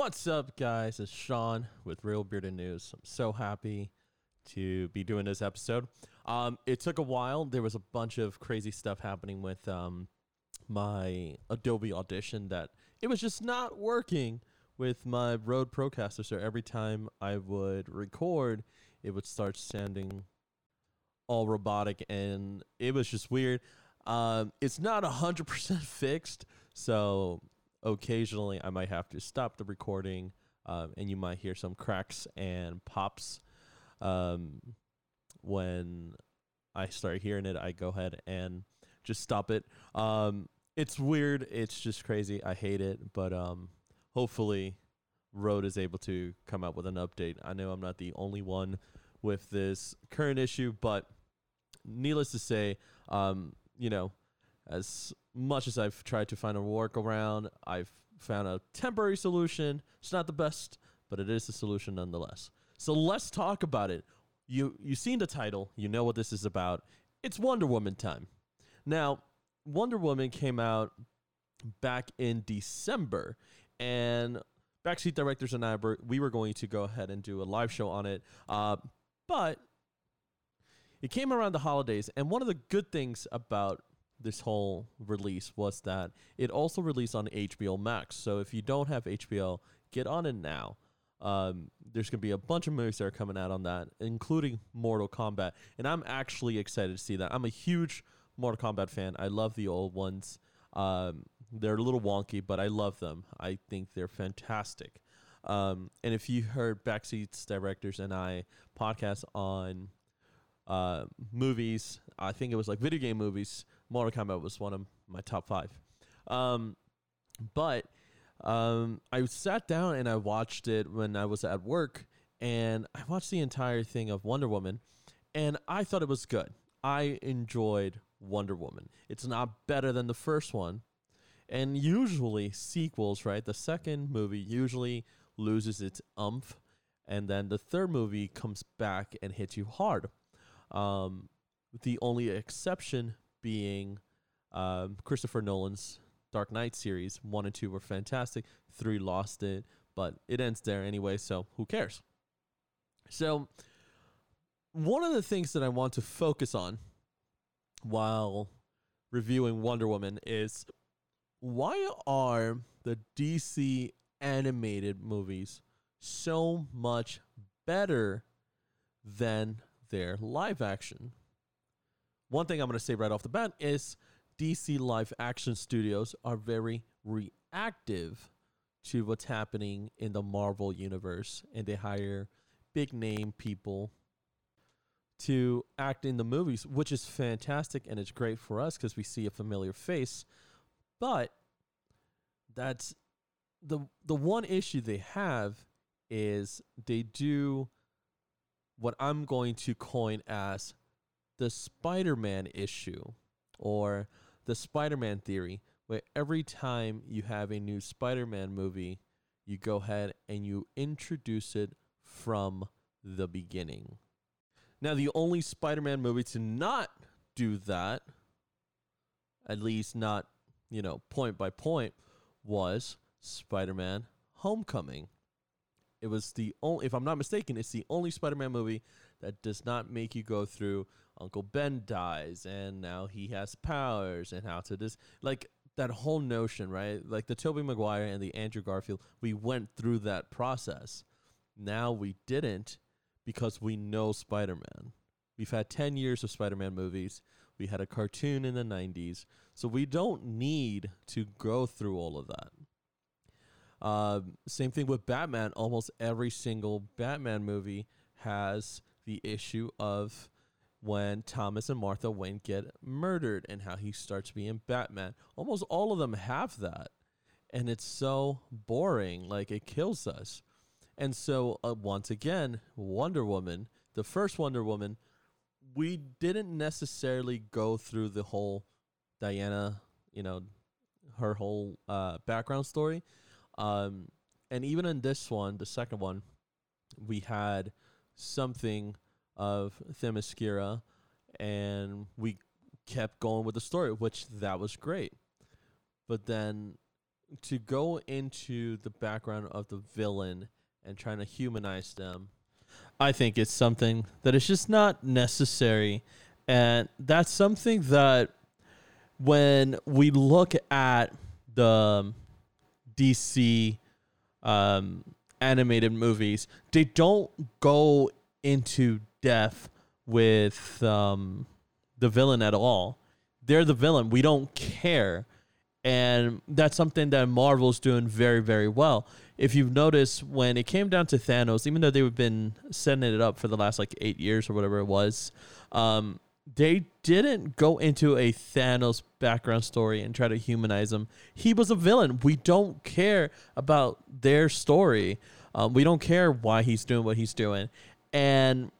What's up, guys? It's Sean with Reel Bearded News. I'm so happy to be doing this episode. Um, it took a while. There was a bunch of crazy stuff happening with um, my Adobe Audition that it was just not working with my Rode Procaster. So every time I would record, it would start sounding all robotic, and it was just weird. Um, it's not hundred percent fixed, so occasionally I might have to stop the recording, um, and you might hear some cracks and pops. Um, when I start hearing it, I go ahead and just stop it. Um, it's weird. It's just crazy. I hate it, but um, hopefully, Rode is able to come out with an update. I know I'm not the only one with this current issue, but needless to say, um, you know, as much as I've tried to find a workaround, I've found a temporary solution. It's not the best, but it is a solution nonetheless. So let's talk about it. You you've seen the title, you know what this is about. It's Wonder Woman time. Now, Wonder Woman came out back in December, and Backseat Directors and I were, we were going to go ahead and do a live show on it. Uh, but it came around the holidays, and one of the good things about this whole release was that it also released on HBO Max. So if you don't have HBO, get on it now. Um, there's going to be a bunch of movies that are coming out on that, including Mortal Kombat. And I'm actually excited to see that. I'm a huge Mortal Kombat fan. I love the old ones. Um, they're a little wonky, but I love them. I think they're fantastic. Um, and if you heard Backseats Directors and I podcast on uh, movies. I think it was like video game movies. Mortal Kombat was one of my top five. Um, but um, I sat down and I watched it when I was at work, and I watched the entire thing of Wonder Woman, and I thought it was good. I enjoyed Wonder Woman. It's not better than the first one. And usually, sequels, right? The second movie usually loses its umph, and then the third movie comes back and hits you hard. Um, the only exception being um, Christopher Nolan's Dark Knight series. One and two were fantastic. Three lost it, but it ends there anyway, so who cares? So, one of the things that I want to focus on while reviewing Wonder Woman is why are the DC animated movies so much better than their live action. One thing I'm going to say right off the bat is DC live action studios are very reactive to what's happening in the Marvel universe and they hire big name people to act in the movies, which is fantastic and it's great for us because we see a familiar face. But that's the the one issue they have is they do what I'm going to coin as the Spider Man issue or the Spider Man theory, where every time you have a new Spider Man movie, you go ahead and you introduce it from the beginning. Now, the only Spider Man movie to not do that, at least not, you know, point by point, was Spider Man Homecoming. It was the only, if I'm not mistaken, it's the only Spider-Man movie that does not make you go through Uncle Ben dies and now he has powers and how to this, like that whole notion, right? Like the Tobey Maguire and the Andrew Garfield, we went through that process. Now we didn't because we know Spider-Man. We've had 10 years of Spider Man movies. We had a cartoon in the 90s. So we don't need to go through all of that. Uh, same thing with Batman. Almost every single Batman movie has the issue of when Thomas and Martha Wayne get murdered and how he starts being Batman. Almost all of them have that. And it's so boring. Like it kills us. And so, uh, once again, Wonder Woman, the first Wonder Woman, we didn't necessarily go through the whole Diana, you know, her whole uh, background story. Um, and even in this one, the second one, we had something of Themyscira, and we kept going with the story, which that was great. But then to go into the background of the villain and trying to humanize them, I think it's something that is just not necessary. And that's something that when we look at the DC um, animated movies, they don't go into depth with um, the villain at all. They're the villain. We don't care. And that's something that Marvel's doing very, very well. If you've noticed, when it came down to Thanos, even though they've been setting it up for the last like eight years or whatever it was, um, they didn't go into a Thanos background story and try to humanize him. He was a villain. We don't care about their story. Um, we don't care why he's doing what he's doing. And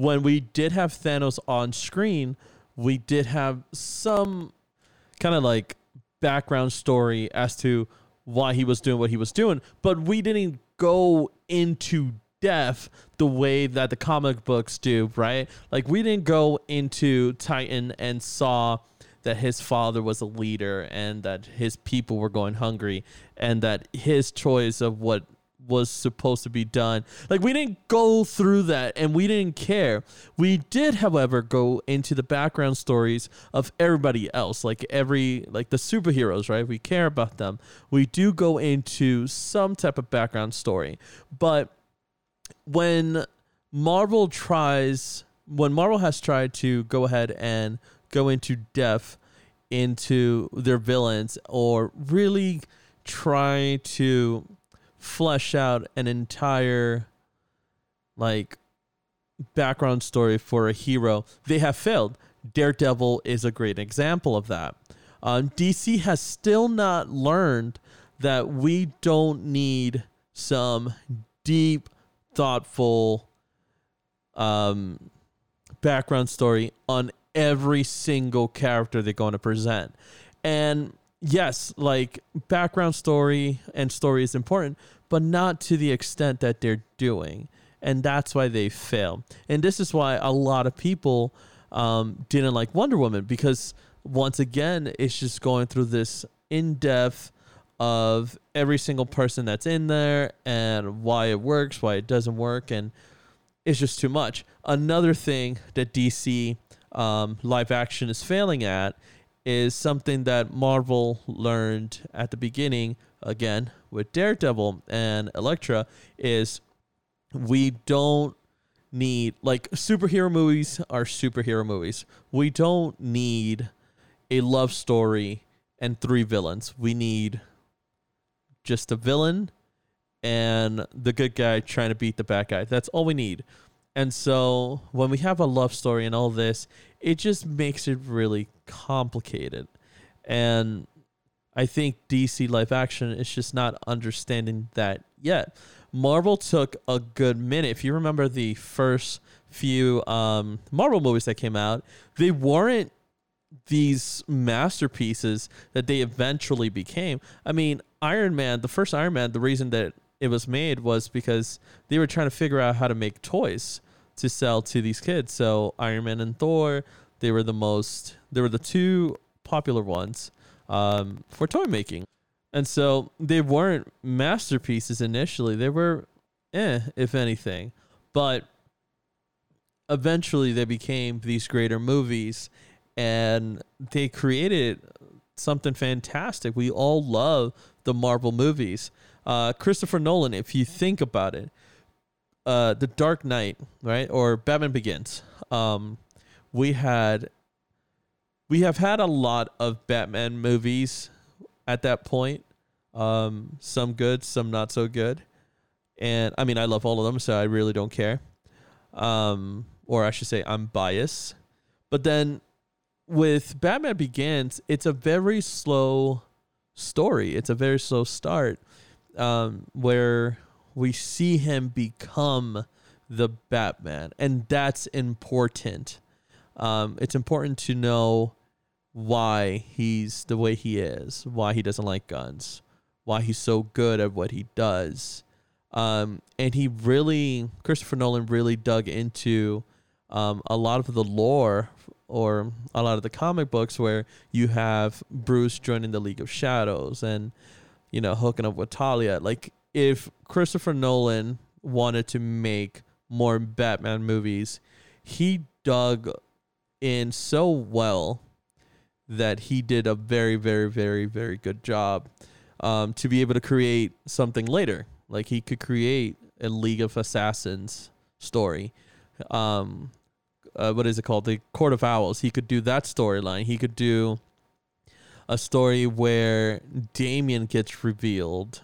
when we did have Thanos on screen, we did have some kind of like background story as to why he was doing what he was doing, but we didn't go into depth the way that the comic books do, right? Like we didn't go into Titan and saw that his father was a leader and that his people were going hungry and that his choice of what was supposed to be done. Like we didn't go through that and we didn't care. We did, however, go into the background stories of everybody else, like every like the superheroes, right? We care about them. We do go into some type of background story. But when Marvel tries when Marvel has tried to go ahead and go into depth into their villains or really try to flesh out an entire like background story for a hero, they have failed. Daredevil is a great example of that. Um, DC has still not learned that we don't need some deep, thoughtful um, background story on every single character they're going to present. And yes, like background story and story is important, but not to the extent that they're doing. And that's why they fail. And this is why a lot of people um, didn't like Wonder Woman because, once again, it's just going through this in depth of every single person that's in there and why it works, why it doesn't work. And it's just too much. Another thing that DC um, live action is failing at is something that Marvel learned at the beginning again with Daredevil and Elektra is we don't need like superhero movies are superhero movies. We don't need a love story and three villains. We need just a villain and the good guy trying to beat the bad guy. That's all we need. And so when we have a love story and all this, it just makes it really complicated. And I think DC live action is just not understanding that yet. Marvel took a good minute. If you remember the first few um, Marvel movies that came out, they weren't these masterpieces that they eventually became. I mean, Iron Man, the first Iron Man, the reason that it was made was because they were trying to figure out how to make toys to sell to these kids. So Iron Man and Thor, they were the most, they were the two popular ones um, for toy making. And so they weren't masterpieces initially. They were, eh, if anything. But eventually they became these greater movies and they created something fantastic. We all love the Marvel movies. Uh, Christopher Nolan, if you think about it, uh, The Dark Knight, right, or Batman Begins, um, we had we have had a lot of Batman movies at that point. Um, some good, some not so good, and I mean I love all of them, so I really don't care. Um, or I should say I'm biased. But then with Batman Begins, it's a very slow story. It's a very slow start um, where we see him become the Batman, and that's important. Um, it's important to know why he's the way he is, why he doesn't like guns, why he's so good at what he does. Um, and he really, Christopher Nolan really dug into um, a lot of the lore or a lot of the comic books where you have Bruce joining the League of Shadows and you know, hooking up with Talia. Like if Christopher Nolan wanted to make more Batman movies, he dug in so well that he did a very, very, very, very good job um, to be able to create something later. Like he could create a League of Assassins story. Um, uh, what is it called? The Court of Owls. He could do that storyline. He could do a story where Damian gets revealed.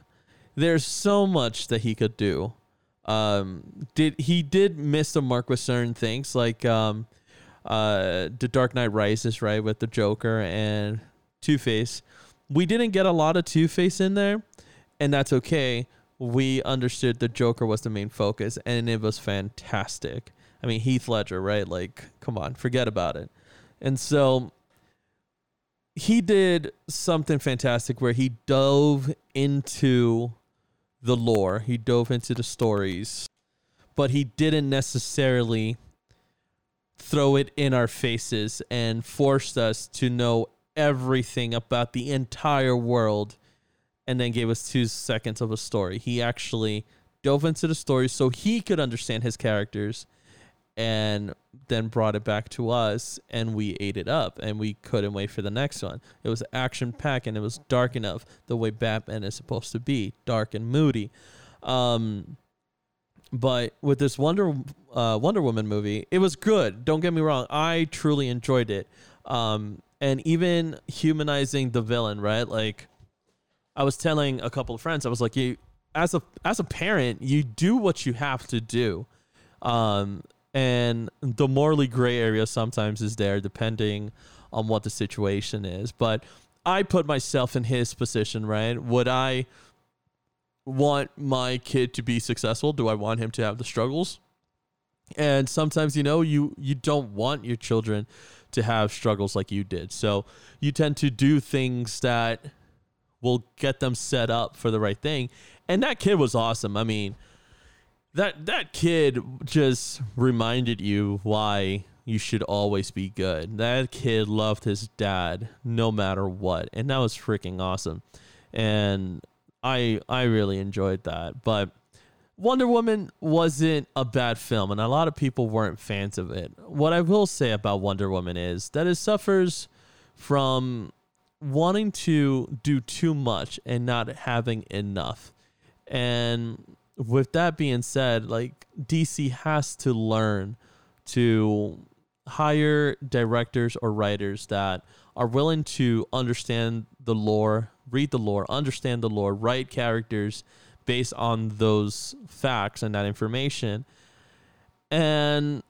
There's so much that he could do. Um, did he did miss the mark with certain things like um, uh, the Dark Knight Rises, right, with the Joker and Two Face. We didn't get a lot of Two Face in there, and that's okay. We understood the Joker was the main focus, and it was fantastic. I mean, Heath Ledger, right? Like, come on, forget about it. And so he did something fantastic where he dove into the lore, he dove into the stories, but he didn't necessarily throw it in our faces and forced us to know everything about the entire world and then gave us two seconds of a story. He actually dove into the story so he could understand his characters and then brought it back to us and we ate it up and we couldn't wait for the next one. It was action packed and it was dark enough the way Batman is supposed to be, dark and moody. Um, but with this Wonder uh, Wonder Woman movie, it was good. Don't get me wrong, I truly enjoyed it. Um, and even humanizing the villain, right? Like I was telling a couple of friends, I was like, you as a as a parent, you do what you have to do. Um, and the morally gray area sometimes is there depending on what the situation is. But i put myself in his position right? Would i want my kid to be successful? Do i want him to have the struggles? And sometimes you know you you don't want your children to have struggles like you did. So you tend to do things that will get them set up for the right thing. And that kid was awesome. I mean that that kid just reminded you why you should always be good. That kid loved his dad no matter what, and that was freaking awesome. And I I really enjoyed that. But Wonder Woman wasn't a bad film, and a lot of people weren't fans of it. What I will say about Wonder Woman is that it suffers from wanting to do too much and not having enough. And with that being said, like DC has to learn to hire directors or writers that are willing to understand the lore, read the lore, understand the lore, write characters based on those facts and that information, and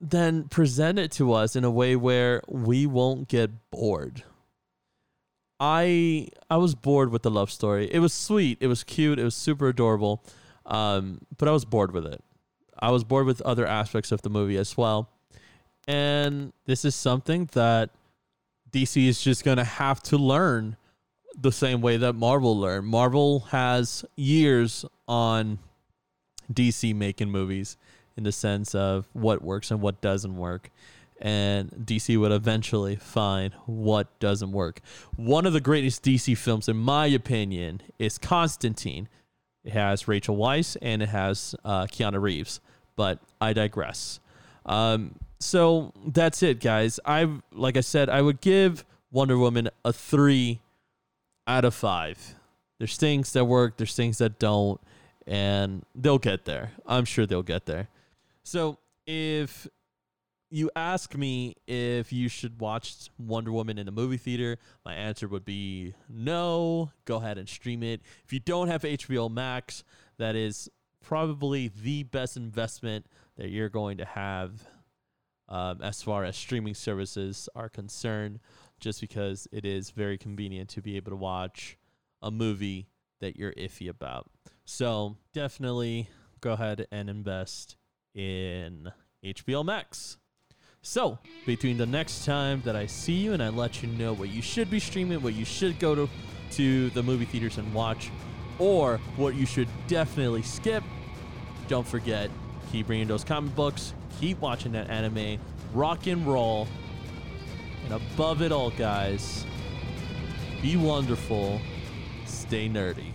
then present it to us in a way where we won't get bored. I I was bored with the love story. It was sweet, it was cute, it was super adorable, um, but I was bored with it. I was bored with other aspects of the movie as well, and this is something that DC is just gonna have to learn the same way that Marvel learned. Marvel has years on DC making movies in the sense of what works and what doesn't work and DC would eventually find what doesn't work. One of the greatest DC films, in my opinion, is Constantine. It has Rachel Weisz and it has uh, Keanu Reeves, but I digress. Um, so that's it, guys. I like I said, I would give Wonder Woman a three out of five. There's things that work, there's things that don't, and they'll get there. I'm sure they'll get there. So if you ask me if you should watch Wonder Woman in a movie theater, my answer would be no. Go ahead and stream it. If you don't have HBO Max, that is probably the best investment that you're going to have um, as far as streaming services are concerned, just because it is very convenient to be able to watch a movie that you're iffy about. So definitely go ahead and invest in HBO Max. So, between the next time that I see you and I let you know what you should be streaming, what you should go to, to the movie theaters and watch, or what you should definitely skip, don't forget, keep reading those comic books, keep watching that anime, rock and roll, and above it all, guys, be wonderful, stay nerdy.